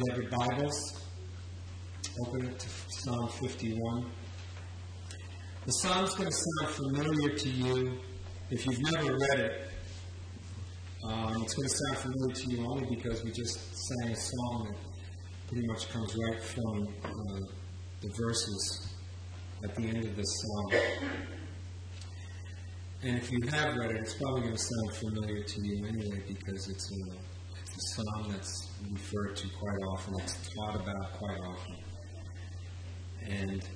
you have your Bibles, open it to Psalm 51. The Psalm's going to sound familiar to you if you've never read it. Um, it's going to sound familiar to you only because we just sang a song that pretty much comes right from uh, the verses at the end of this song. And if you have read it, it's probably going to sound familiar to you anyway because it's a, it's a song that's referred to quite often, it's taught about quite often. And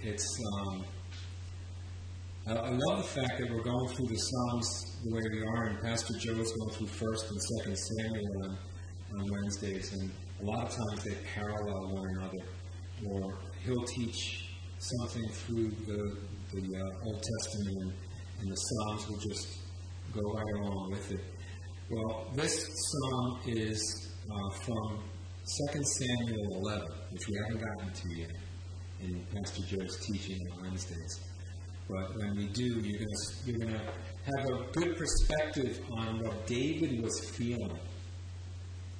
it's, um, I, I love the fact that we're going through the Psalms the way we are, and Pastor Joe is going through 1st and 2nd Samuel on, on Wednesdays, and a lot of times they parallel one another, or he'll teach something through the, the uh, Old Testament and and the Psalms will just go right along with it. Well, this psalm is uh, from 2 Samuel 11, which we haven't gotten to yet in Pastor Joe's teaching on Wednesdays. But when we do, you're going you're to have a good perspective on what David was feeling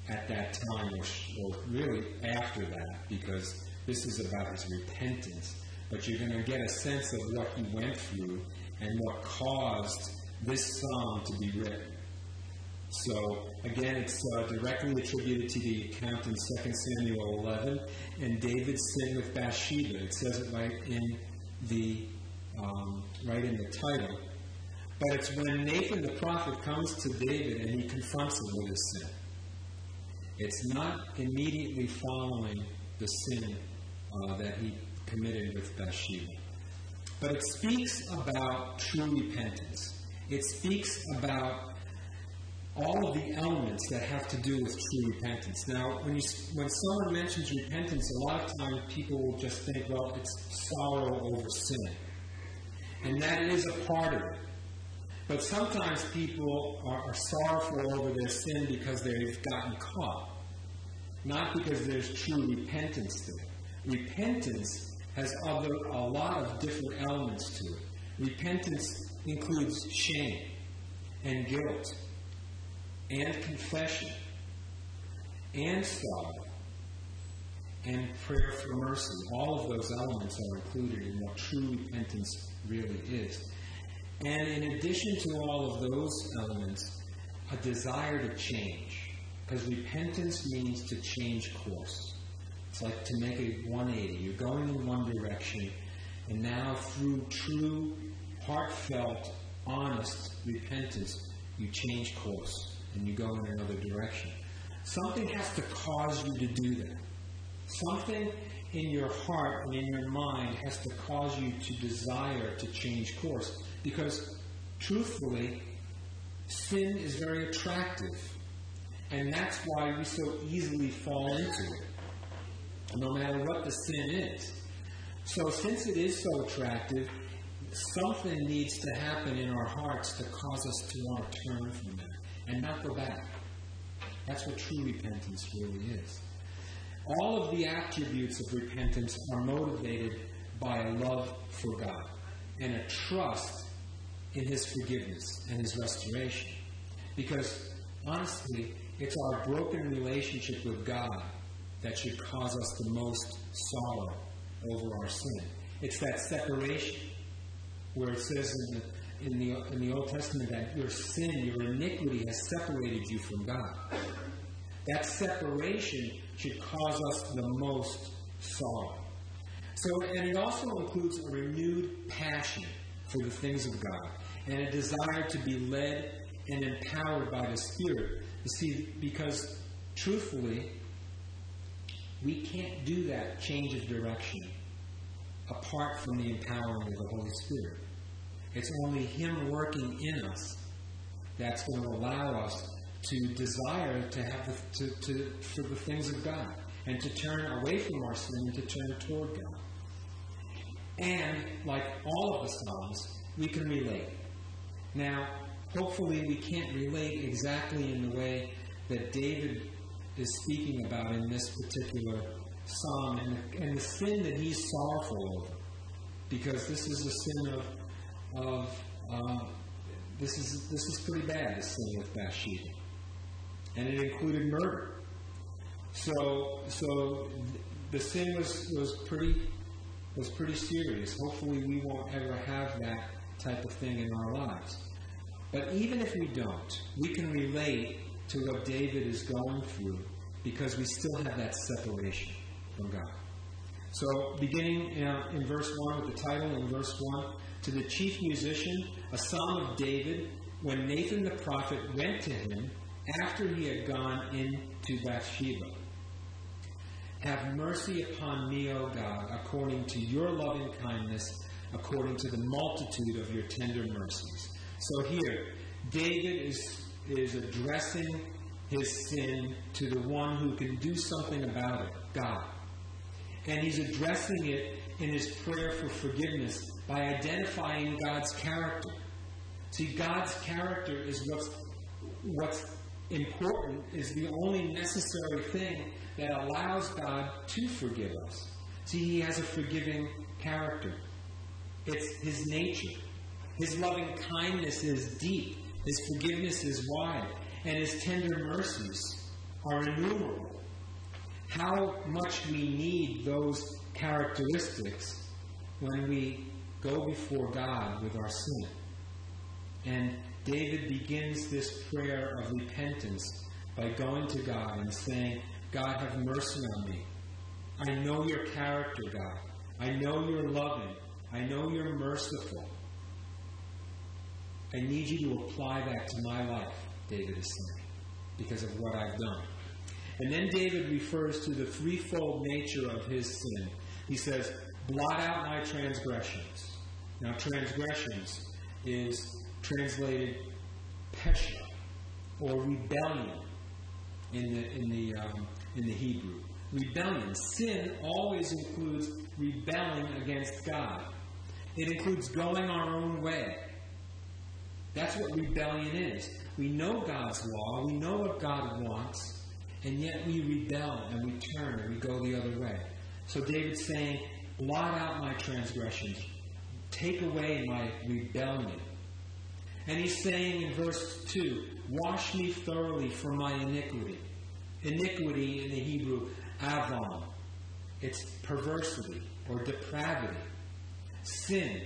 at that time, or, or really after that, because this is about his repentance. But you're going to get a sense of what he went through and what caused this psalm to be written. So, again, it's uh, directly attributed to the account in 2 Samuel 11 and David's sin with Bathsheba. It says it right in the um, right in the title. But it's when Nathan the prophet comes to David and he confronts him with his sin. It's not immediately following the sin uh, that he committed with Bathsheba. But it speaks about true repentance. It speaks about all of the elements that have to do with true repentance. Now, when, you, when someone mentions repentance, a lot of times people will just think, well, it's sorrow over sin. And that is a part of it. But sometimes people are, are sorrowful over their sin because they've gotten caught, not because there's true repentance there. Repentance has other, a lot of different elements to it. Repentance includes shame and guilt and confession and sorrow and prayer for mercy. All of those elements are included in what true repentance really is. And in addition to all of those elements, a desire to change. Because repentance means to change course. It's like to make a 180. You're going in one direction, and now through true, heartfelt, honest repentance, you change course and you go in another direction. Something has to cause you to do that. Something in your heart and in your mind has to cause you to desire to change course. Because, truthfully, sin is very attractive. And that's why we so easily fall into it no matter what the sin is. So, since it is so attractive, something needs to happen in our hearts to cause us to want to turn from that and not go back. That's what true repentance really is. All of the attributes of repentance are motivated by a love for God and a trust in His forgiveness and His restoration. Because, honestly, it's our broken relationship with God that should cause us the most sorrow over our sin. It's that separation where it says in the, in the, in the Old Testament that your sin, your iniquity has separated you from God. That separation should cause us the most sorrow. So, and it also includes a renewed passion for the things of God and a desire to be led and empowered by the Spirit. You see, because truthfully, we can't do that change of direction apart from the empowering of the Holy Spirit. It's only Him working in us that's going to allow us to desire to have the, to, to, for the things of God and to turn away from our sin and to turn toward God. And like all of the Psalms, we can relate. Now, hopefully, we can't relate exactly in the way that David is speaking about in this particular psalm and the, and the sin that he's sorrowful over. Because this is a sin of, of um, this is this is pretty bad, This thing with Bathsheba. And it included murder. So, so the sin was, was pretty was pretty serious. Hopefully, we won't ever have that type of thing in our lives. But even if we don't, we can relate to what David is going through because we still have that separation from God. So, beginning in, in verse 1 with the title in verse 1 to the chief musician, a psalm of David, when Nathan the prophet went to him after he had gone into Bathsheba. Have mercy upon me, O God, according to your loving kindness, according to the multitude of your tender mercies. So here, David is, is addressing his sin to the one who can do something about it, God. And he's addressing it in his prayer for forgiveness by identifying God's character. See, God's character is what's, what's important, is the only necessary thing that allows God to forgive us. See, He has a forgiving character, it's His nature. His loving kindness is deep, His forgiveness is wide, and His tender mercies are innumerable. How much we need those characteristics when we go before God with our sin. And David begins this prayer of repentance by going to God and saying, God, have mercy on me. I know your character, God. I know you're loving. I know you're merciful. I need you to apply that to my life, David is saying, because of what I've done. And then David refers to the threefold nature of his sin. He says, Blot out my transgressions. Now, transgressions is translated pesha, or rebellion in the, in the, um, in the Hebrew. Rebellion. Sin always includes rebelling against God. It includes going our own way. That's what rebellion is. We know God's law, we know what God wants, and yet we rebel and we turn and we go the other way. So David's saying, blot out my transgressions, take away my rebellion. And he's saying in verse 2, wash me thoroughly from my iniquity. Iniquity in the Hebrew, avon. It's perversity or depravity. Sin.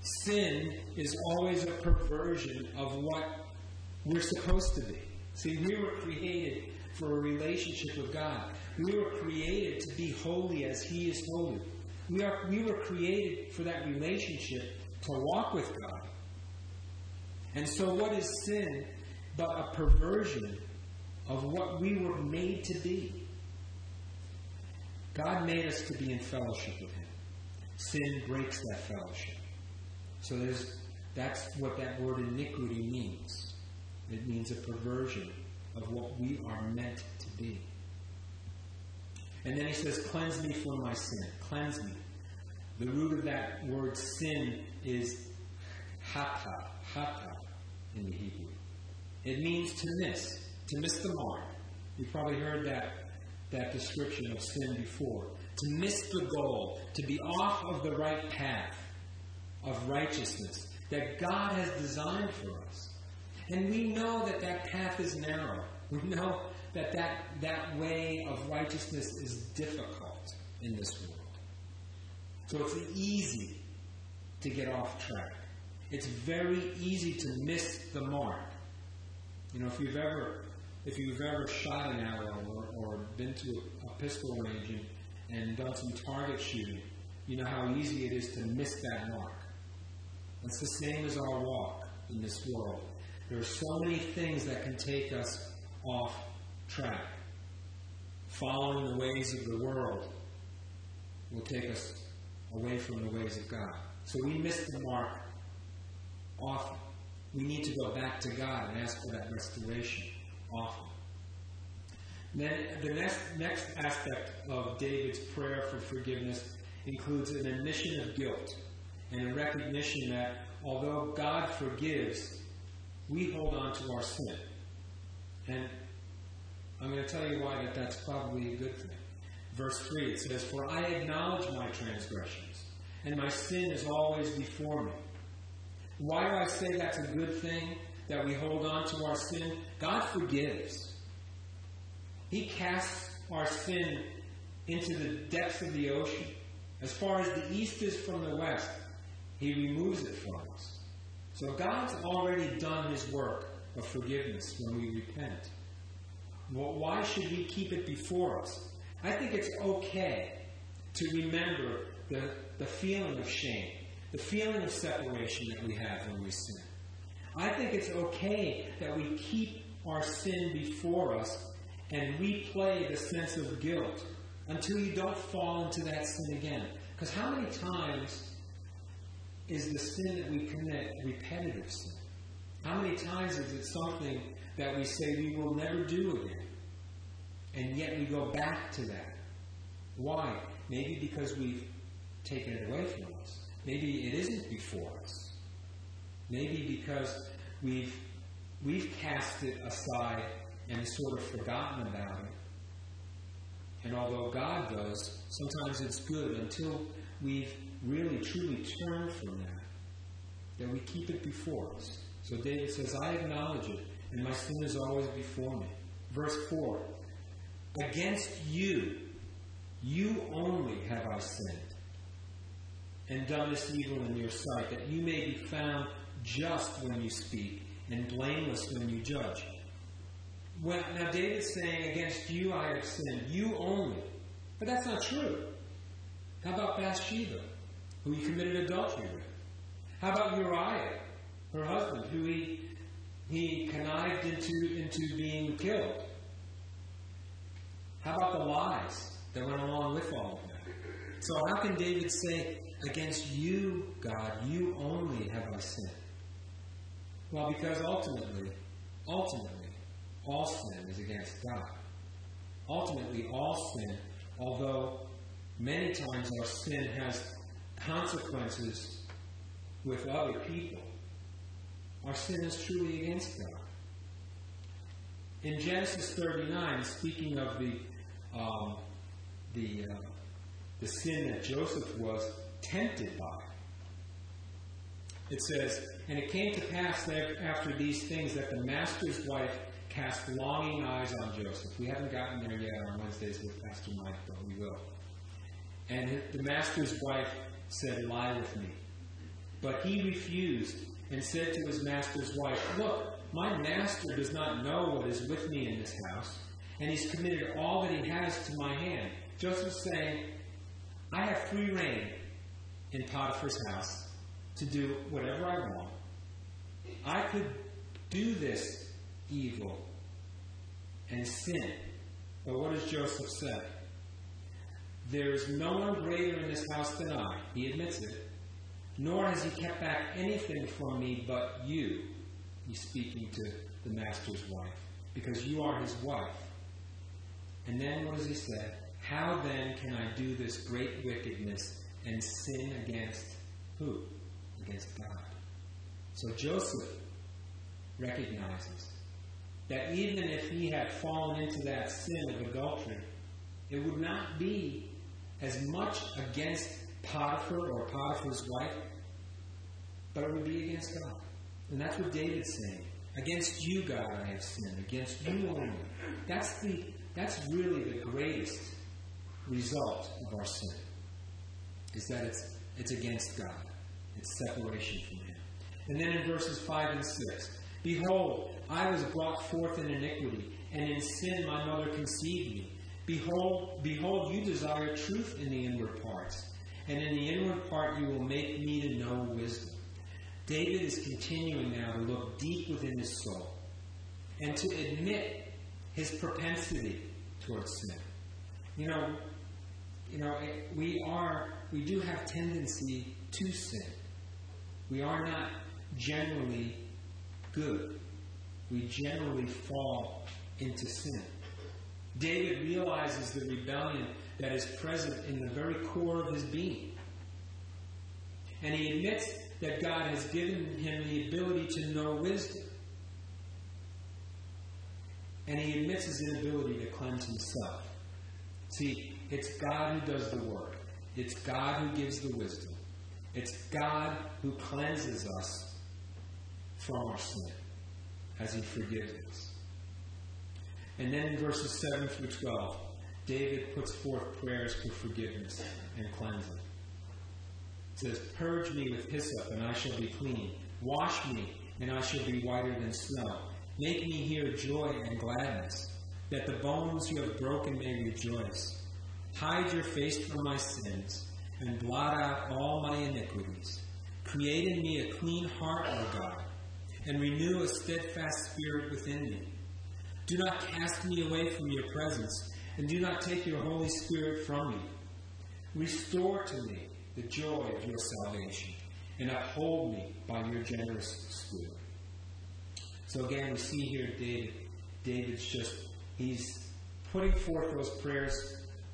Sin is always a perversion of what we're supposed to be. See, we were created for a relationship with God. We were created to be holy as He is holy. We, are, we were created for that relationship to walk with God. And so, what is sin but a perversion of what we were made to be? God made us to be in fellowship with Him. Sin breaks that fellowship. So that's what that word iniquity means. It means a perversion of what we are meant to be. And then he says, Cleanse me from my sin. Cleanse me. The root of that word sin is hata, hata in the Hebrew. It means to miss, to miss the mark. You've probably heard that, that description of sin before. To miss the goal, to be off of the right path of righteousness that God has designed for us. And we know that that path is narrow. We know that that, that way of righteousness is difficult in this world. So it's easy to get off track. It's very easy to miss the mark. You know, if you've ever if you've ever shot an arrow or, or been to a, pistol range and, and done some target shooting, you know how easy it is to miss that mark. It's the same as our walk in this world. There are so many things that can take us off track. Following the ways of the world will take us away from the ways of God. So we miss the mark often. We need to go back to God and ask for that restoration often. Then the next, next aspect of David's prayer for forgiveness includes an admission of guilt and a recognition that although God forgives, we hold on to our sin. And I'm going to tell you why that that's probably a good thing. Verse 3, it says, For I acknowledge my transgressions, and my sin is always before me. Why do I say that's a good thing, that we hold on to our sin? God forgives. He casts our sin into the depths of the ocean, as far as the east is from the west, He removes it from us. So God's already done His work of forgiveness when we repent. Well, why should we keep it before us? I think it's okay to remember the, the feeling of shame, the feeling of separation that we have when we sin. I think it's okay that we keep our sin before us and replay the sense of guilt until you don't fall into that sin again. Because how many times is the sin that we commit repetitive sin? How many times is it something that we say we will never do again? And yet we go back to that. Why? Maybe because we've taken it away from us. Maybe it isn't before us. Maybe because we've we've cast it aside and sort of forgotten about it. And although God does, sometimes it's good until we've really truly turned from that, that we keep it before us. So David says, I acknowledge it, and my sin is always before me. Verse 4 Against you, you only have I sinned, and done this evil in your sight, that you may be found just when you speak, and blameless when you judge. Well, now David's saying, Against you I have sinned, you only. But that's not true. How about Bathsheba, who he committed adultery with? How about Uriah, her husband, who he, he connived into, into being killed? How about the lies that went along with all of that? So, how can David say, Against you, God, you only have I sinned? Well, because ultimately, ultimately, all sin is against God. Ultimately, all sin, although many times our sin has consequences with other people, our sin is truly against God. In Genesis 39, speaking of the um, the uh, the sin that Joseph was tempted by, it says, "And it came to pass that after these things that the master's wife cast longing eyes on Joseph. We haven't gotten there yet on Wednesdays with Pastor Mike, but we will. And the master's wife said, Lie with me. But he refused and said to his master's wife, Look, my master does not know what is with me in this house, and he's committed all that he has to my hand. Joseph saying, I have free reign in Potiphar's house to do whatever I want. I could do this evil and sin. But what does Joseph say? There is no one greater in this house than I. He admits it. Nor has he kept back anything from me but you. He's speaking to the master's wife. Because you are his wife. And then what does he say? How then can I do this great wickedness and sin against who? Against God. So Joseph recognizes that even if he had fallen into that sin of adultery, it would not be as much against Potiphar or Potiphar's wife, but it would be against God. And that's what David's saying. Against you, God, I have sinned. Against you only. That's the that's really the greatest result of our sin. Is that it's it's against God. It's separation from Him. And then in verses five and six, Behold, I was brought forth in iniquity, and in sin my mother conceived me. Behold, behold, you desire truth in the inward parts, and in the inward part you will make me to know wisdom. David is continuing now to look deep within his soul and to admit his propensity towards sin. You know, you know, we are we do have tendency to sin. We are not generally good we generally fall into sin. David realizes the rebellion that is present in the very core of his being. And he admits that God has given him the ability to know wisdom. And he admits his inability to cleanse himself. See, it's God who does the work. It's God who gives the wisdom. It's God who cleanses us from our sin as he forgives us. And then in verses 7 through 12, David puts forth prayers for forgiveness and cleansing. It says, Purge me with hyssop, and I shall be clean. Wash me, and I shall be whiter than snow. Make me hear joy and gladness, that the bones you have broken may rejoice. Hide your face from my sins, and blot out all my iniquities. Create in me a clean heart, O God, and renew a steadfast spirit within me. Do not cast me away from your presence, and do not take your Holy Spirit from me. Restore to me the joy of your salvation, and uphold me by your generous spirit. So again, we see here David. David's just, he's putting forth those prayers,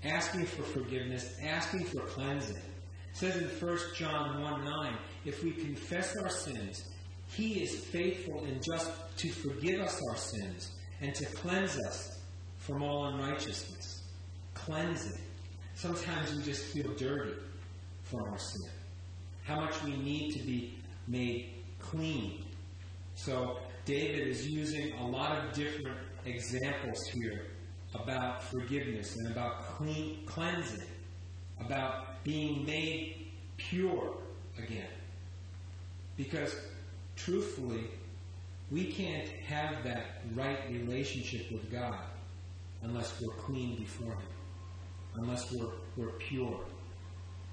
asking for forgiveness, asking for cleansing. It says in 1 John 1 9, if we confess our sins, he is faithful and just to forgive us our sins and to cleanse us from all unrighteousness. Cleansing. Sometimes we just feel dirty from our sin. How much we need to be made clean. So David is using a lot of different examples here about forgiveness and about clean cleansing, about being made pure again. Because truthfully, we can't have that right relationship with God unless we're clean before Him, unless we're, we're pure.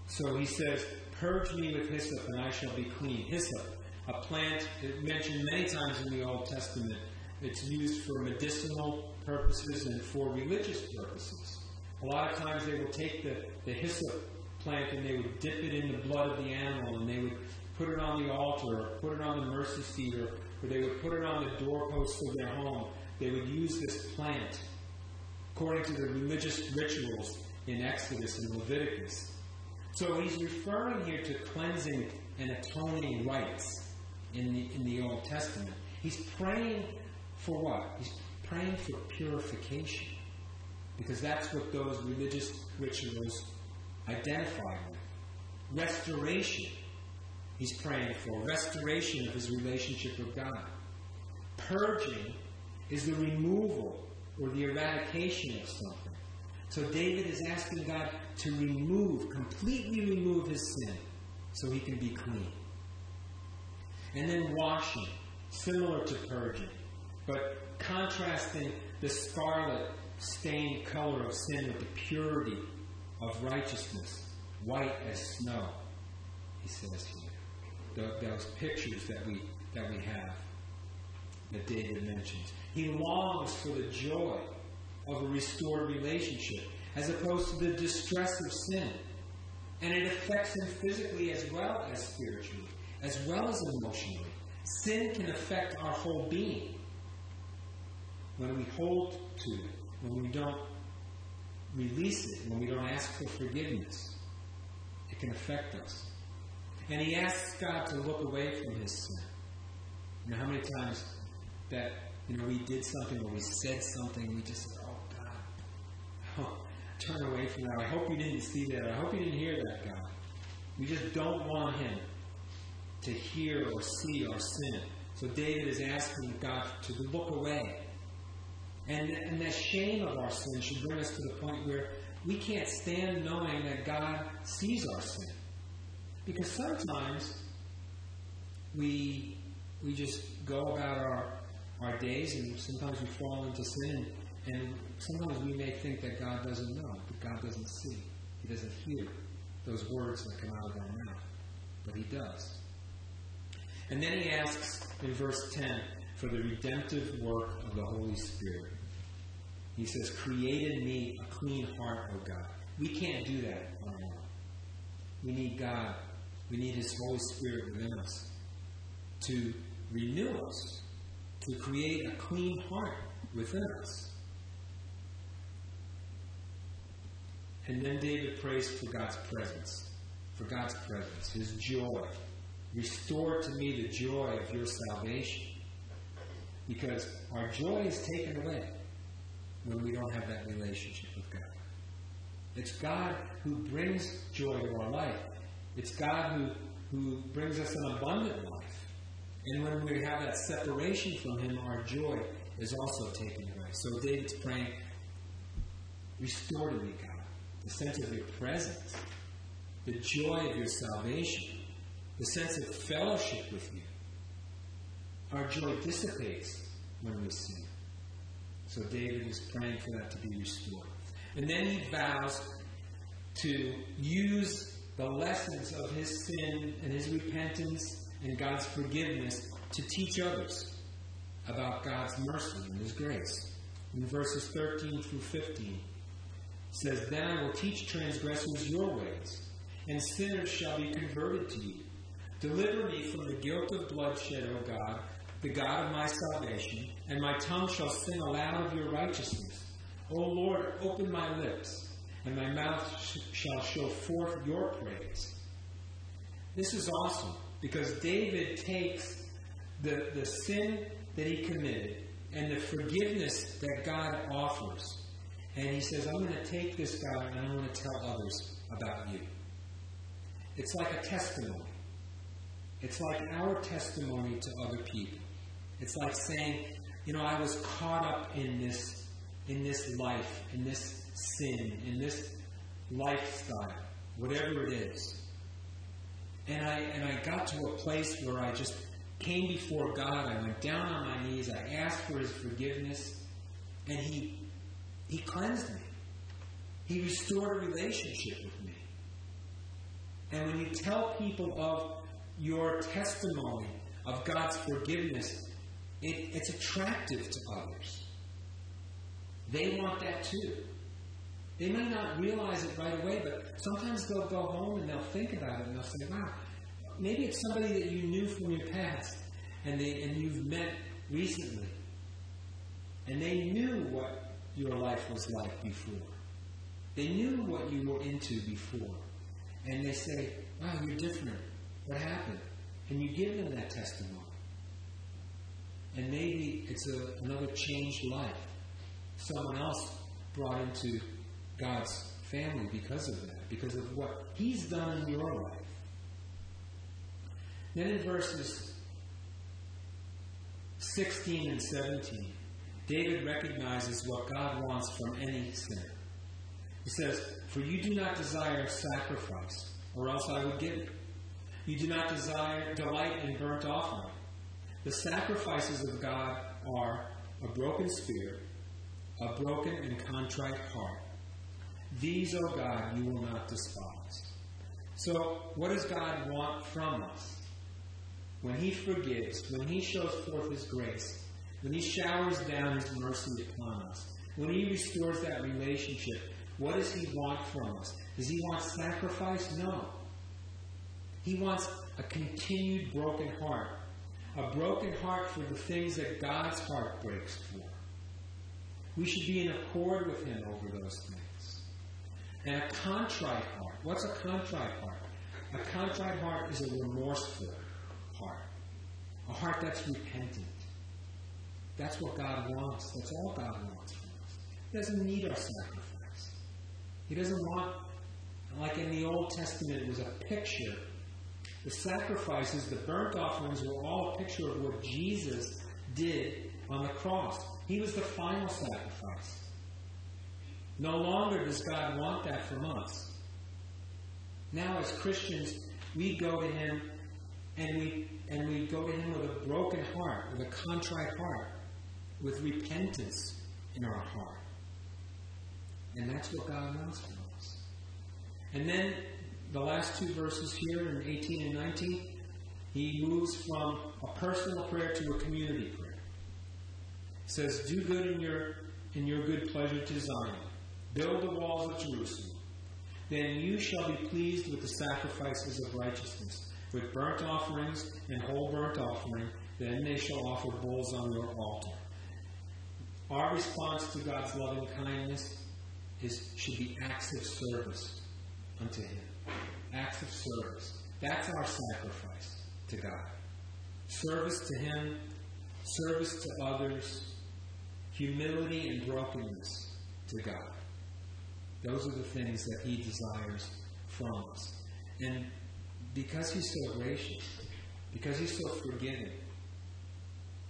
So he says, Purge me with hyssop, and I shall be clean. Hyssop, a plant mentioned many times in the Old Testament. It's used for medicinal purposes and for religious purposes. A lot of times they will take the, the hyssop plant and they would dip it in the blood of the animal and they would put it on the altar or put it on the mercy seat or, or they would put it on the doorposts of their home. They would use this plant according to the religious rituals in Exodus and Leviticus. So he's referring here to cleansing and atoning rites in the, in the Old Testament. He's praying for what? He's praying for purification. Because that's what those religious rituals identify with. Restoration. He's praying for restoration of his relationship with God. Purging is the removal or the eradication of something. So David is asking God to remove, completely remove his sin so he can be clean. And then washing, similar to purging, but contrasting the scarlet stained color of sin with the purity of righteousness, white as snow, he says here. The, those pictures that we, that we have that David mentions. He longs for the joy of a restored relationship as opposed to the distress of sin. And it affects him physically as well as spiritually, as well as emotionally. Sin can affect our whole being when we hold to it, when we don't release it, when we don't ask for forgiveness. It can affect us. And he asks God to look away from his sin. You know how many times that you know we did something or we said something, we just said, "Oh God, oh, turn away from that. I hope you didn't see that. I hope you didn't hear that, God." We just don't want Him to hear or see our sin. So David is asking God to look away. And, and that shame of our sin should bring us to the point where we can't stand knowing that God sees our sin. Because sometimes we, we just go about our, our days and sometimes we fall into sin and sometimes we may think that God doesn't know, that God doesn't see. He doesn't hear those words that come out of our mouth. But He does. And then He asks in verse 10 for the redemptive work of the Holy Spirit. He says, Create in me a clean heart, O God. We can't do that on our own. We need God. We need His Holy Spirit within us to renew us, to create a clean heart within us. And then David prays for God's presence, for God's presence, His joy. Restore to me the joy of your salvation. Because our joy is taken away when we don't have that relationship with God. It's God who brings joy to our life. It's God who, who brings us an abundant life. And when we have that separation from Him, our joy is also taken away. So David's praying, Restore to me, God, the sense of your presence, the joy of your salvation, the sense of fellowship with you. Our joy dissipates when we sin. So David is praying for that to be restored. And then he vows to use the lessons of his sin and his repentance and God's forgiveness to teach others about God's mercy and his grace. In verses 13 through 15, says, Then I will teach transgressors your ways, and sinners shall be converted to you. Deliver me from the guilt of bloodshed, O God, the God of my salvation, and my tongue shall sing aloud of your righteousness. O Lord, open my lips, and my mouth sh- shall show forth your praise. This is awesome because David takes the, the sin that he committed and the forgiveness that God offers. And he says, I'm going to take this, God, and I'm going to tell others about you. It's like a testimony. It's like our testimony to other people. It's like saying, you know, I was caught up in this in this life, in this sin, in this lifestyle, whatever it is. And I and I got to a place where I just came before God, I went down on my knees, I asked for his forgiveness, and he he cleansed me. He restored a relationship with me. And when you tell people of your testimony of God's forgiveness, it, it's attractive to others. They want that too. They may not realize it right away, but sometimes they'll go home and they'll think about it and they'll say, wow, maybe it's somebody that you knew from your past and, they, and you've met recently. And they knew what your life was like before. They knew what you were into before. And they say, wow, you're different. What happened? And you give them that testimony. And maybe it's a, another changed life. Someone else brought into God's family because of that, because of what He's done in your life. Then in verses 16 and 17, David recognizes what God wants from any sinner. He says, For you do not desire sacrifice, or else I would give it. You do not desire delight in burnt offering. The sacrifices of God are a broken spirit, a broken and contrite heart. These, O oh God, you will not despise. So, what does God want from us? When He forgives, when He shows forth His grace, when He showers down His mercy upon us, when He restores that relationship, what does He want from us? Does He want sacrifice? No. He wants a continued broken heart. A broken heart for the things that God's heart breaks for. We should be in accord with Him over those things. And a contrite heart. What's a contrite heart? A contrite heart is a remorseful heart. A heart that's repentant. That's what God wants. That's all God wants from us. He doesn't need our sacrifice. He doesn't want, like in the Old Testament, it was a picture. The sacrifices, the burnt offerings, were all a picture of what Jesus did on the cross. He was the final sacrifice. No longer does God want that from us. Now, as Christians, we go to Him and we and we go to Him with a broken heart, with a contrite heart, with repentance in our heart. And that's what God wants from us. And then the last two verses here in 18 and 19, he moves from a personal prayer to a community prayer. He says, Do good in your in your good pleasure to Zion. Build the walls of Jerusalem. Then you shall be pleased with the sacrifices of righteousness, with burnt offerings and whole burnt offering. Then they shall offer bulls on your altar. Our response to God's loving kindness is should be acts of service unto Him. Acts of service. That's our sacrifice to God. Service to Him, service to others, humility and brokenness to God. Those are the things that He desires from us. And because He's so gracious, because He's so forgiving,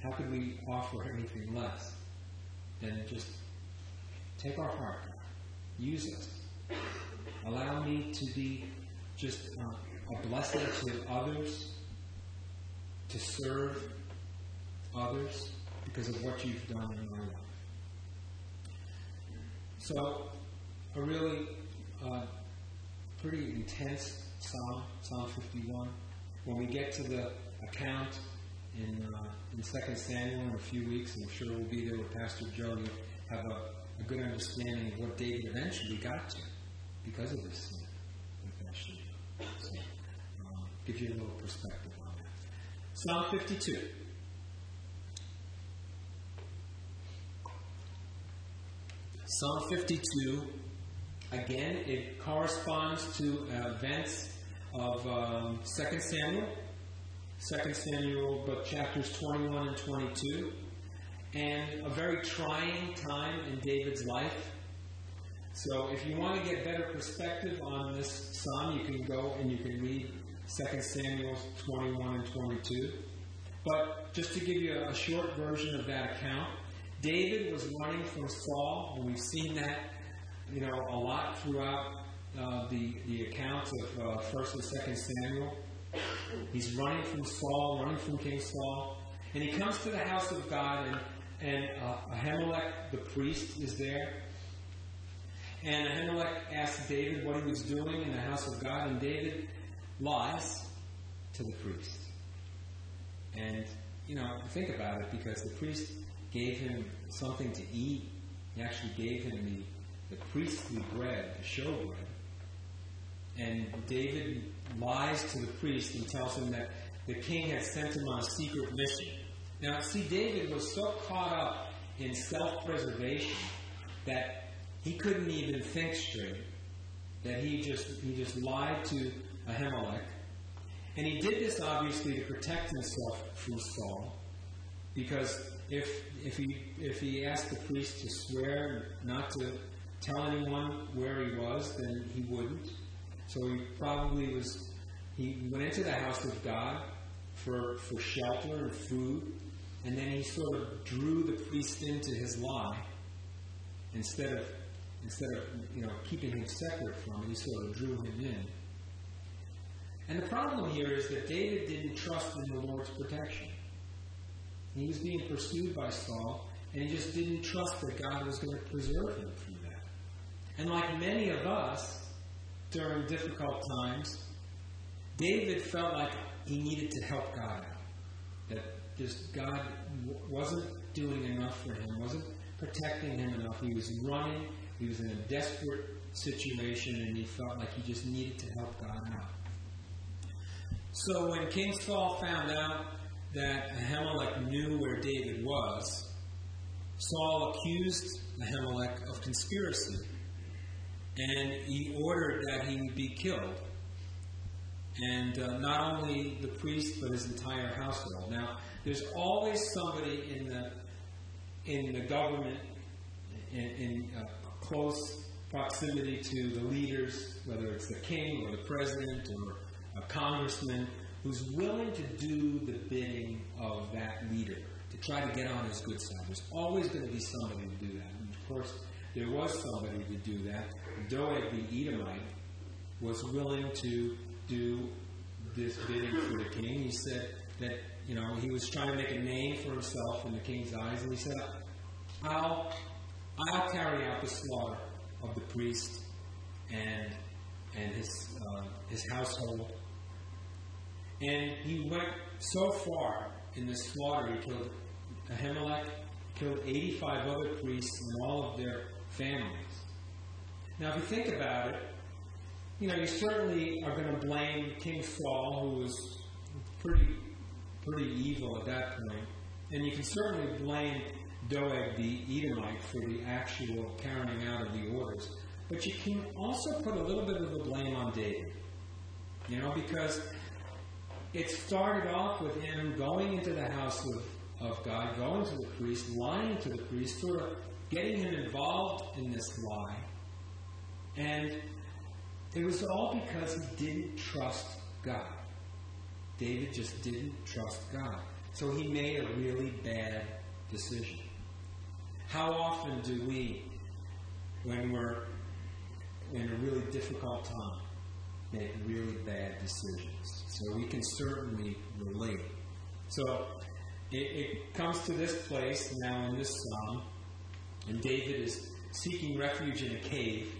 how could we offer anything less than just take our heart, use us. Allow me to be just uh, a blessing to others, to serve others because of what you've done in my life. So, a really uh, pretty intense psalm, Psalm 51. When we get to the account in, uh, in 2 Samuel in a few weeks, I'm sure we'll be there with Pastor Joe. You'll have a, a good understanding of what David eventually got to because of this sin with Bathsheba. So, uh, gives you a little perspective on that. Psalm 52. Psalm 52, again, it corresponds to events of um, 2 Samuel, 2 Samuel, but chapters 21 and 22, and a very trying time in David's life. So, if you want to get better perspective on this psalm, you can go and you can read 2 Samuel 21 and 22. But just to give you a short version of that account, David was running from Saul, and we've seen that, you know, a lot throughout uh, the the accounts of uh, First and Second Samuel. He's running from Saul, running from King Saul, and he comes to the house of God, and and uh, Ahimelech the priest is there. And Ahimelech asks David what he was doing in the house of God, and David lies to the priest. And you know, think about it, because the priest gave him something to eat. He actually gave him the, the priestly bread, the show bread. And David lies to the priest and tells him that the king had sent him on a secret mission. Now, see, David was so caught up in self preservation that he couldn't even think straight. That he just he just lied to Ahimelech. And he did this obviously to protect himself from Saul, because if if he if he asked the priest to swear not to tell anyone where he was, then he wouldn't. So he probably was. He went into the house of God for for shelter and food, and then he sort of drew the priest into his lie instead of instead of you know keeping him separate from it. He sort of drew him in. And the problem here is that David didn't trust in the Lord's protection. He was being pursued by Saul, and he just didn't trust that God was going to preserve him. And like many of us during difficult times, David felt like he needed to help God out. That just God wasn't doing enough for him, wasn't protecting him enough. He was running, he was in a desperate situation, and he felt like he just needed to help God out. So when King Saul found out that Ahimelech knew where David was, Saul accused Ahimelech of conspiracy, and he ordered that he be killed. And uh, not only the priest, but his entire household. Now, there's always somebody in the in the government in, in uh, close proximity to the leaders, whether it's the king or the president or a congressman, who's willing to do the bidding of that leader, to try to get on his good side. There's always going to be somebody to do that. And of course, there was somebody to do that. Doeg the Edomite was willing to do this bidding for the king. He said that, you know, he was trying to make a name for himself in the king's eyes, and he said, I'll, I'll carry out the slaughter of the priest and, and his, uh, his household and he went so far in this slaughter, he killed Ahimelech, killed 85 other priests and all of their families. Now, if you think about it, you know, you certainly are going to blame King Saul, who was pretty, pretty evil at that point, and you can certainly blame Doeg the Edomite for the actual carrying out of the orders. But you can also put a little bit of the blame on David. You know, because it started off with him going into the house of, of God, going to the priest, lying to the priest, sort of getting him involved in this lie. And it was all because he didn't trust God. David just didn't trust God. So he made a really bad decision. How often do we, when we're in a really difficult time, make really bad decisions. So we can certainly relate. So it, it comes to this place now in this psalm, and David is seeking refuge in a cave.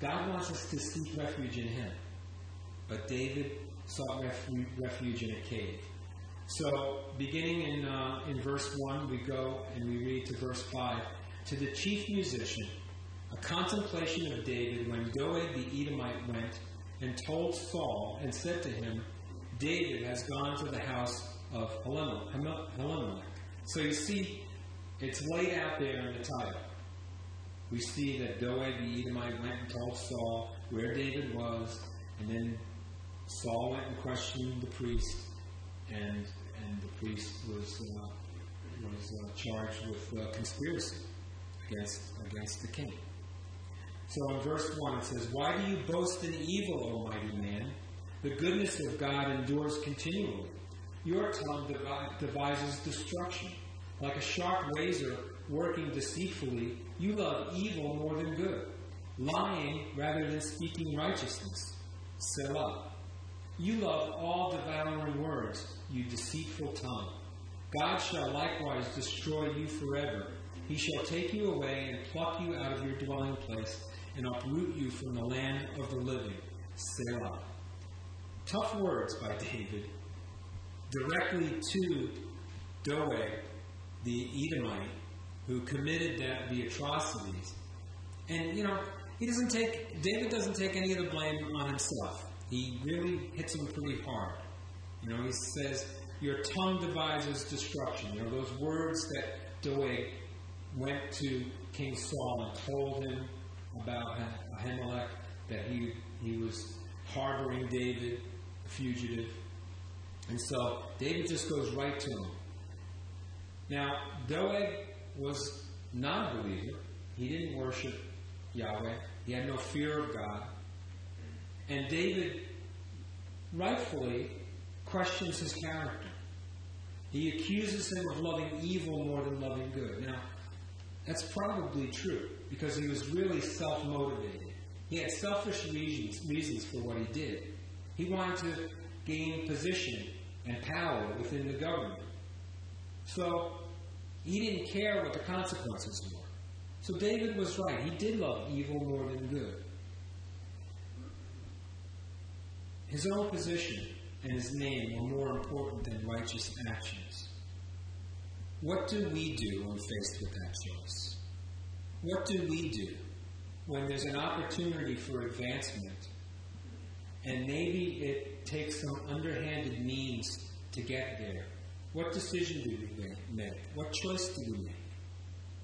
God wants us to seek refuge in Him. But David sought refuge, refuge in a cave. So, beginning in, uh, in verse 1, we go and we read to verse 5. To the chief musician, a contemplation of David when Doeg the Edomite went and told Saul and said to him, David has gone to the house of Elimelech. So you see, it's laid out there in the title. We see that Doeg the Edomite went and told Saul where David was, and then Saul went and questioned the priest, and and the priest was uh, was uh, charged with uh, conspiracy against against the king. So in verse one it says, "Why do you boast in evil, O mighty man? The goodness of God endures continually. Your tongue devises destruction, like a sharp razor working deceitfully. You love evil more than good, lying rather than speaking righteousness." Selah. You love all devouring words, you deceitful tongue. God shall likewise destroy you forever. He shall take you away and pluck you out of your dwelling place and uproot you from the land of the living. Selah. Tough words by David, directly to Doeg, the Edomite, who committed that, the atrocities. And, you know, he doesn't take, David doesn't take any of the blame on himself he really hits him pretty hard. You know, he says, Your tongue devises destruction. You know, those words that Doeg went to King Saul and told him about Ahimelech, that he, he was harboring David, a fugitive. And so David just goes right to him. Now, Doeg was not a believer. He didn't worship Yahweh. He had no fear of God. And David rightfully questions his character. He accuses him of loving evil more than loving good. Now, that's probably true because he was really self motivated. He had selfish reasons, reasons for what he did. He wanted to gain position and power within the government. So he didn't care what the consequences were. So David was right. He did love evil more than good. His own position and his name were more important than righteous actions. What do we do when faced with that choice? What do we do when there's an opportunity for advancement and maybe it takes some underhanded means to get there? What decision do we make? What choice do we make?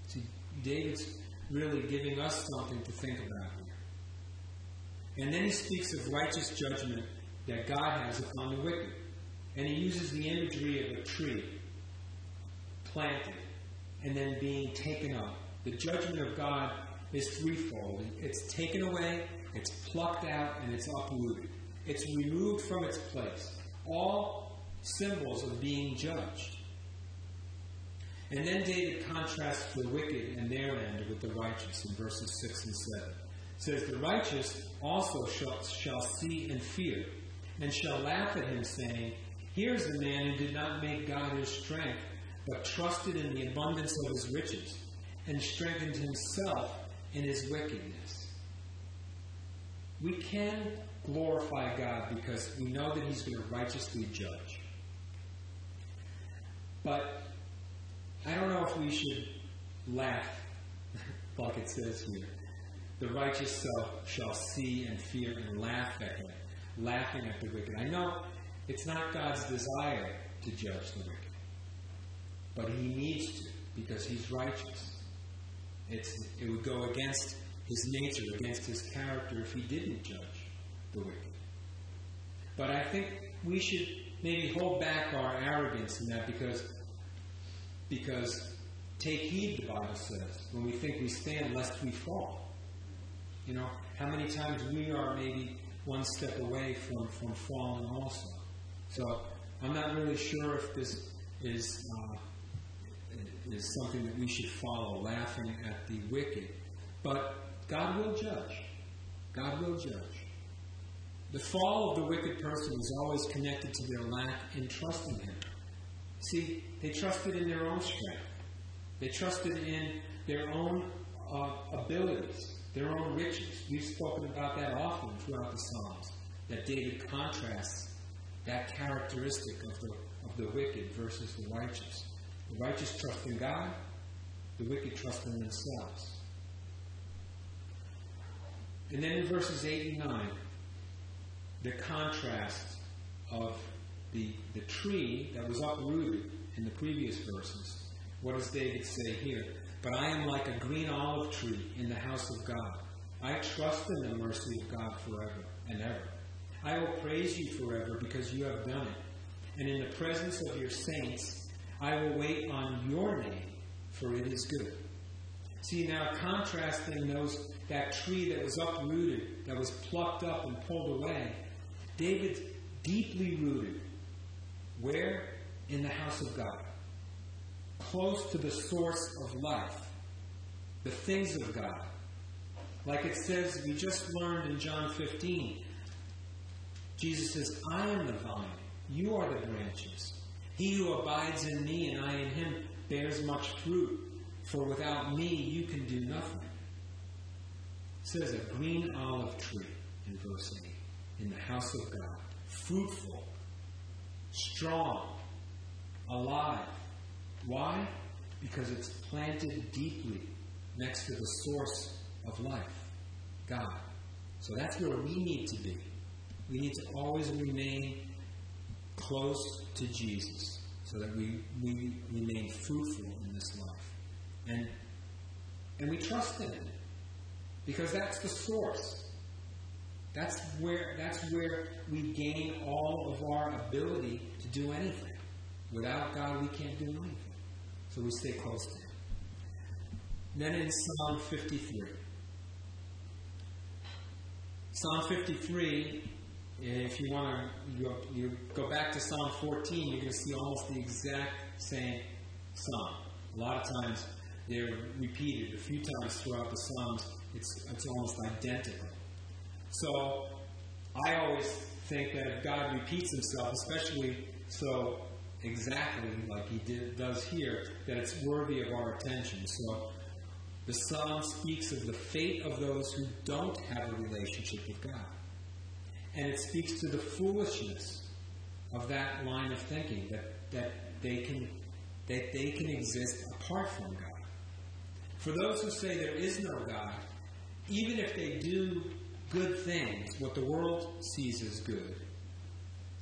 See, David's really giving us something to think about here. And then he speaks of righteous judgment that God has upon the wicked. And he uses the imagery of a tree planted and then being taken up. The judgment of God is threefold it's taken away, it's plucked out, and it's uprooted. It's removed from its place. All symbols of being judged. And then David contrasts the wicked and their end with the righteous in verses 6 and 7. It says, The righteous also shall, shall see and fear and shall laugh at him, saying, Here's the man who did not make God his strength, but trusted in the abundance of his riches, and strengthened himself in his wickedness. We can glorify God because we know that he's going to righteously judge. But I don't know if we should laugh, like it says here. The righteous shall see and fear and laugh at him laughing at the wicked. I know it's not God's desire to judge the wicked, but He needs to because He's righteous. It's, it would go against His nature, against His character if He didn't judge the wicked. But I think we should maybe hold back our arrogance in that because because take heed, the Bible says, when we think we stand, lest we fall. You know, how many times we are maybe one step away from, from falling also. So I'm not really sure if this is, uh, is something that we should follow, laughing at the wicked. But God will judge. God will judge. The fall of the wicked person is always connected to their lack in trusting Him. See, they trusted in their own strength. They trusted in their own uh, abilities, their own riches. We've spoken about that often throughout the Psalms, that David contrasts that characteristic of the, of the wicked versus the righteous. The righteous trust in God, the wicked trust in themselves. And then in verses 8 and 9, the contrast of the, the tree that was uprooted in the previous verses. What does David say here? But I am like a green olive tree in the house of God. I trust in the mercy of God forever and ever. I will praise you forever because you have done it. And in the presence of your saints, I will wait on your name, for it is good. See, now contrasting those, that tree that was uprooted, that was plucked up and pulled away, David's deeply rooted. Where? In the house of God. Close to the source of life. The things of God. Like it says, we just learned in John 15, Jesus says, I am the vine, you are the branches. He who abides in me and I in him bears much fruit, for without me you can do nothing. It says a green olive tree in verse 8 in the house of God, fruitful, strong, alive. Why? Because it's planted deeply next to the source of life, God. So that's where we need to be. We need to always remain close to Jesus so that we, we remain fruitful in this life. And, and we trust in Him because that's the source. That's where, that's where we gain all of our ability to do anything. Without God, we can't do anything. So we stay close to Him. Then in Psalm 53. Psalm 53 if you want to you, you go back to Psalm 14, you're going to see almost the exact same psalm. A lot of times they're repeated. A few times throughout the Psalms, it's, it's almost identical. So I always think that if God repeats himself, especially so exactly like he did, does here, that it's worthy of our attention. So the psalm speaks of the fate of those who don't have a relationship with God and it speaks to the foolishness of that line of thinking that, that they can that they can exist apart from God. For those who say there is no God, even if they do good things, what the world sees as good,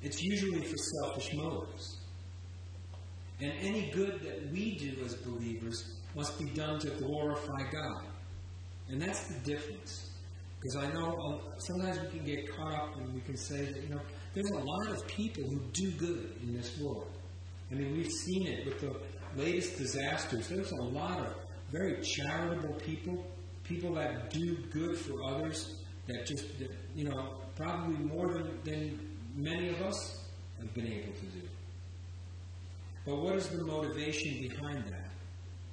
it's usually for selfish motives. And any good that we do as believers must be done to glorify God. And that's the difference. Because I know uh, sometimes we can get caught up and we can say that, you know, there's a lot of people who do good in this world. I mean, we've seen it with the latest disasters. There's a lot of very charitable people, people that do good for others, that just, that, you know, probably more than, than many of us have been able to do. But what is the motivation behind that?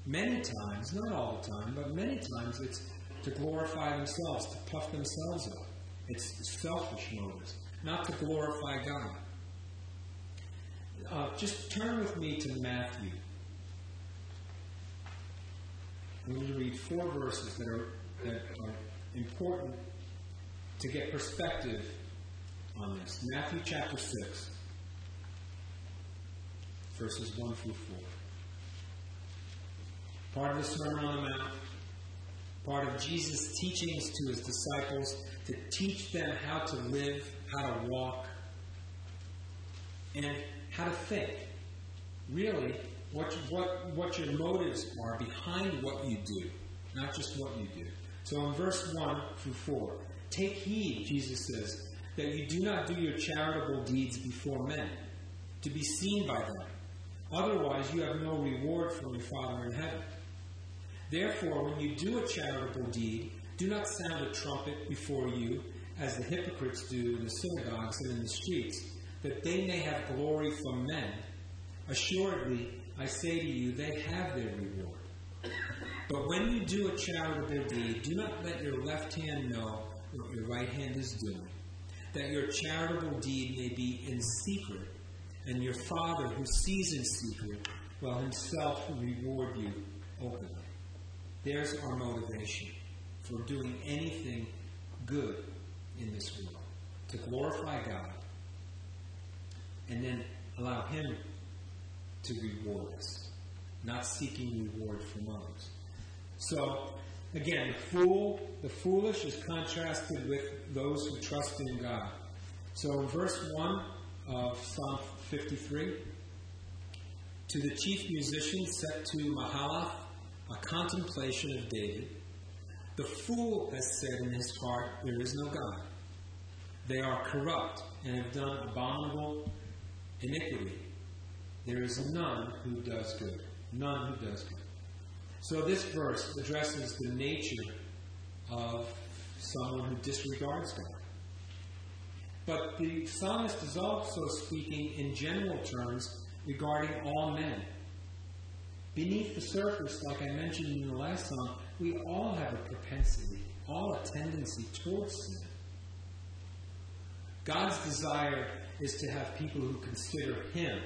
Many times, not all the time, but many times it's to glorify themselves, to puff themselves up. It's selfish motives, not to glorify God. Uh, just turn with me to Matthew. I'm going to read four verses that are, that are important to get perspective on this. Matthew chapter 6, verses 1 through 4. Part of the Sermon on the Mount part of Jesus' teachings to his disciples to teach them how to live, how to walk, and how to think. Really, what, what, what your motives are behind what you do, not just what you do. So in verse 1 through 4, take heed, Jesus says, that you do not do your charitable deeds before men, to be seen by them. Otherwise, you have no reward from your Father in heaven. Therefore, when you do a charitable deed, do not sound a trumpet before you, as the hypocrites do in the synagogues and in the streets, that they may have glory from men. Assuredly, I say to you, they have their reward. But when you do a charitable deed, do not let your left hand know what your right hand is doing, that your charitable deed may be in secret, and your Father who sees in secret will himself reward you openly. There's our motivation for doing anything good in this world to glorify God and then allow Him to reward us, not seeking reward from others. So, again, the fool, the foolish is contrasted with those who trust in God. So, in verse 1 of Psalm 53, to the chief musician set to Mahalath, a contemplation of David, the fool has said in his heart, There is no God. They are corrupt and have done abominable iniquity. There is none who does good. None who does good. So this verse addresses the nature of someone who disregards God. But the psalmist is also speaking in general terms regarding all men. Beneath the surface, like I mentioned in the last song, we all have a propensity, all a tendency towards sin. God's desire is to have people who consider Him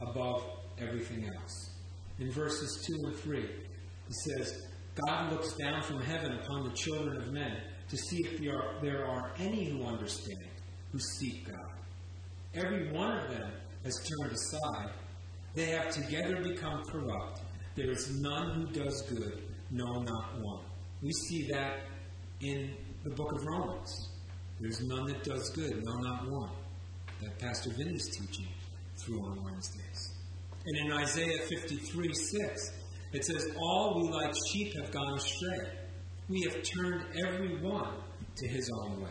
above everything else. In verses 2 and 3, he says, God looks down from heaven upon the children of men to see if there are, there are any who understand, who seek God. Every one of them has turned aside. They have together become corrupt. There is none who does good, no, not one. We see that in the book of Romans. There's none that does good, no, not one. That Pastor Vin is teaching through on Wednesdays. And in Isaiah 53 6, it says, All we like sheep have gone astray. We have turned every one to his own way.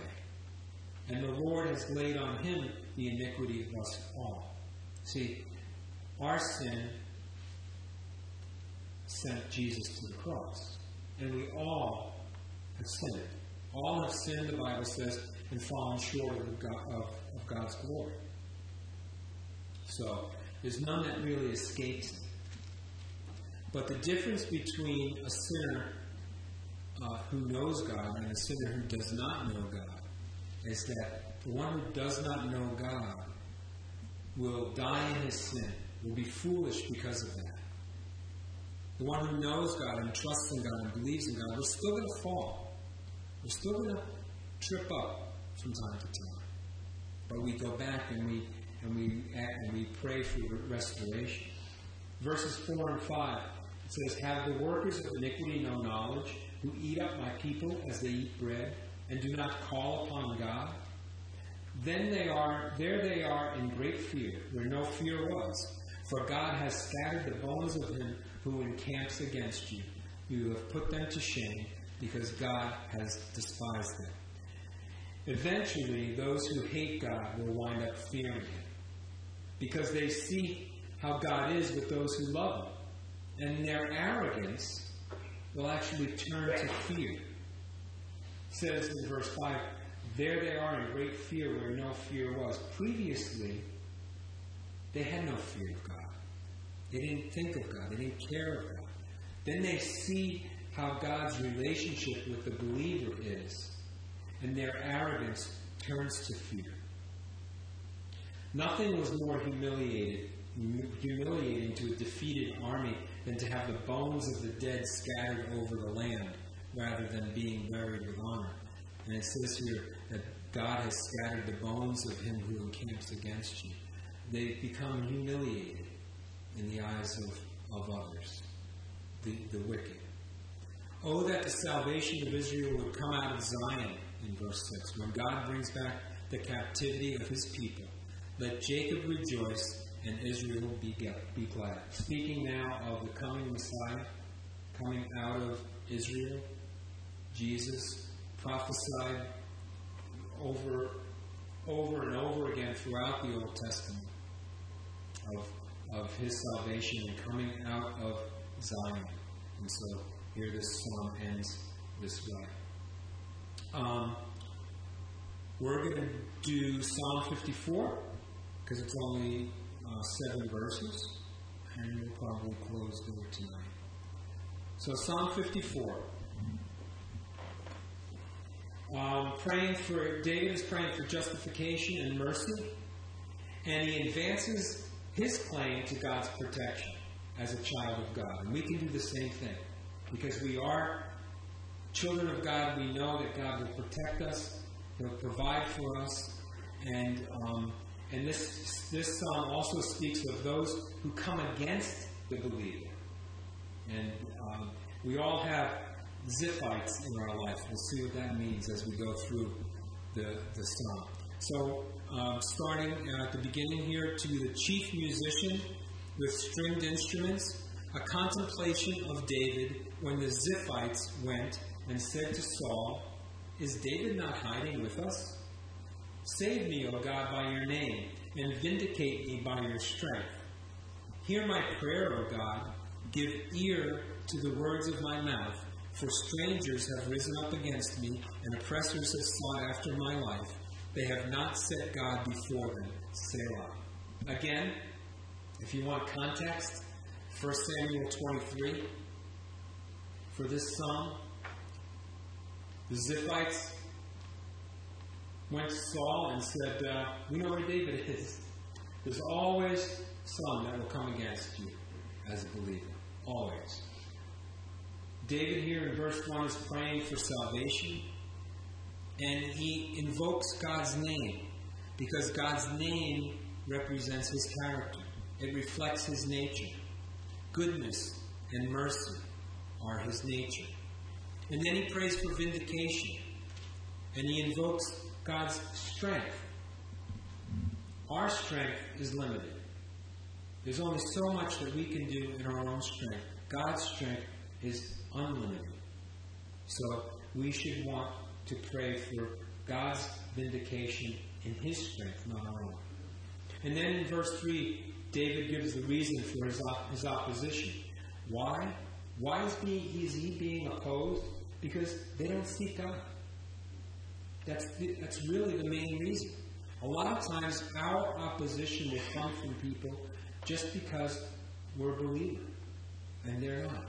And the Lord has laid on him the iniquity of us all. See, our sin sent Jesus to the cross. And we all have sinned. All have sinned, the Bible says, and fallen short of, God, of, of God's glory. So, there's none that really escapes. But the difference between a sinner uh, who knows God and a sinner who does not know God is that the one who does not know God will die in his sin, will be foolish because of that. The one who knows God and trusts in God and believes in God, we're still going to fall. We're still going to trip up from time to time. But we go back and we and we and we pray for restoration. Verses four and five says, "Have the workers of iniquity no knowledge, who eat up my people as they eat bread, and do not call upon God? Then they are there. They are in great fear, where no fear was, for God has scattered the bones of him who encamps against you. You have put them to shame, because God has despised them." Eventually, those who hate God will wind up fearing Him because they see how God is with those who love Him. And their arrogance will actually turn to fear. It says in verse 5 There they are in great fear where no fear was. Previously, they had no fear of God. They didn't think of God. They didn't care of God. Then they see how God's relationship with the believer is and their arrogance turns to fear. Nothing was more humiliated, humiliating to a defeated army than to have the bones of the dead scattered over the land rather than being buried with honor. And it says here that God has scattered the bones of him who encamps against you. They've become humiliated in the eyes of, of others, the, the wicked. Oh, that the salvation of Israel would come out of Zion in verse 6. When God brings back the captivity of his people, let Jacob rejoice and Israel be, be glad. Speaking now of the coming Messiah, coming out of Israel, Jesus prophesied over, over and over again throughout the Old Testament of, of his salvation and coming out of Zion. And so here this psalm ends this way. Um, we're going to do Psalm 54 because it's only uh, seven verses, and we'll probably close there tonight. So, Psalm 54. um, praying for David is praying for justification and mercy, and he advances his claim to God's protection as a child of God. And we can do the same thing because we are children of God. We know that God will protect us, He'll provide for us, and um, and this this psalm also speaks of those who come against the believer. And um, we all have Ziphites in our life. We'll see what that means as we go through the, the psalm. So, um, starting at the beginning here, to the chief musician with stringed instruments, a contemplation of David when the Ziphites went and said to Saul, Is David not hiding with us? Save me, O God, by your name, and vindicate me by your strength. Hear my prayer, O God. Give ear to the words of my mouth. For strangers have risen up against me, and oppressors have sought after my life. They have not set God before them. Selah. Again, if you want context, 1 Samuel 23. For this psalm, the Ziphites went to Saul and said, uh, We know where David is. There's always some that will come against you as a believer. Always. David here in verse 1 is praying for salvation, and he invokes God's name because God's name represents his character, it reflects his nature. Goodness and mercy are his nature. And then he prays for vindication, and he invokes God's strength. Our strength is limited. There's only so much that we can do in our own strength. God's strength is unlimited. So we should want to pray for God's vindication in His strength, not our own. And then in verse 3, David gives the reason for his, op- his opposition. Why? Why is he, is he being opposed? Because they don't seek God. That's, the, that's really the main reason. A lot of times, our opposition will come from people just because we're a believer, and they're not.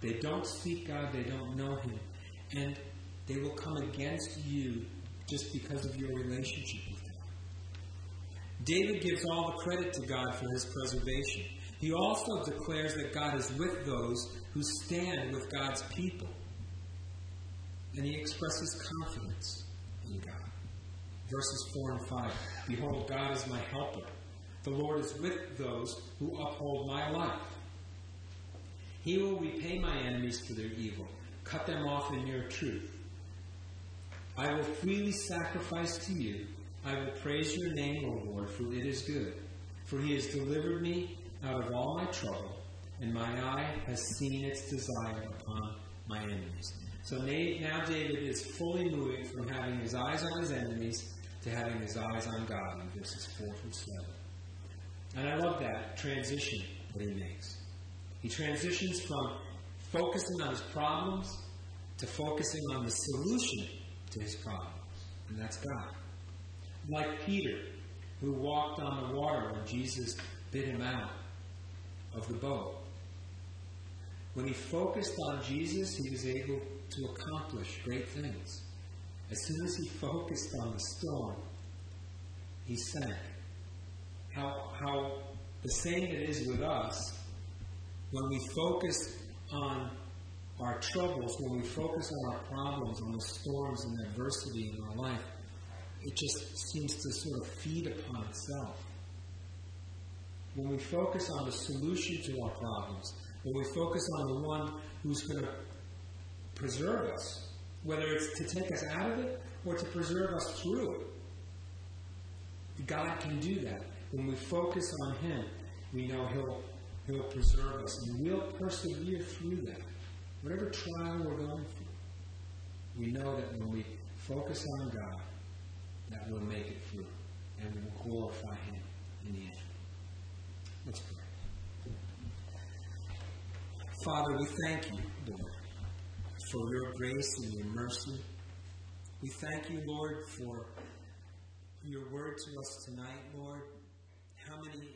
They don't seek God, they don't know Him. And they will come against you just because of your relationship with God. David gives all the credit to God for his preservation. He also declares that God is with those who stand with God's people. And he expresses confidence in God. Verses 4 and 5 Behold, God is my helper. The Lord is with those who uphold my life. He will repay my enemies for their evil, cut them off in your truth. I will freely sacrifice to you. I will praise your name, O Lord, for it is good. For he has delivered me out of all my trouble, and my eye has seen its desire upon my enemies. So now David is fully moving from having his eyes on his enemies to having his eyes on God in verses 4 through 7. And I love that transition that he makes. He transitions from focusing on his problems to focusing on the solution to his problems, and that's God. Like Peter, who walked on the water when Jesus bid him out of the boat. When he focused on Jesus, he was able to accomplish great things. As soon as he focused on the storm, he sank. How, how the same it is with us when we focus on our troubles, when we focus on our problems, on the storms and adversity in our life, it just seems to sort of feed upon itself. When we focus on the solution to our problems, when we focus on the one who's going to preserve us, whether it's to take us out of it or to preserve us through it, God can do that. When we focus on Him, we know He'll He'll preserve us, and we'll persevere through that. Whatever trial we're going through, we know that when we focus on God, that we'll make it through, and we will glorify Him in the end. Let's pray. Father, we thank you, Lord, for your grace and your mercy. We thank you, Lord, for your word to us tonight, Lord. How many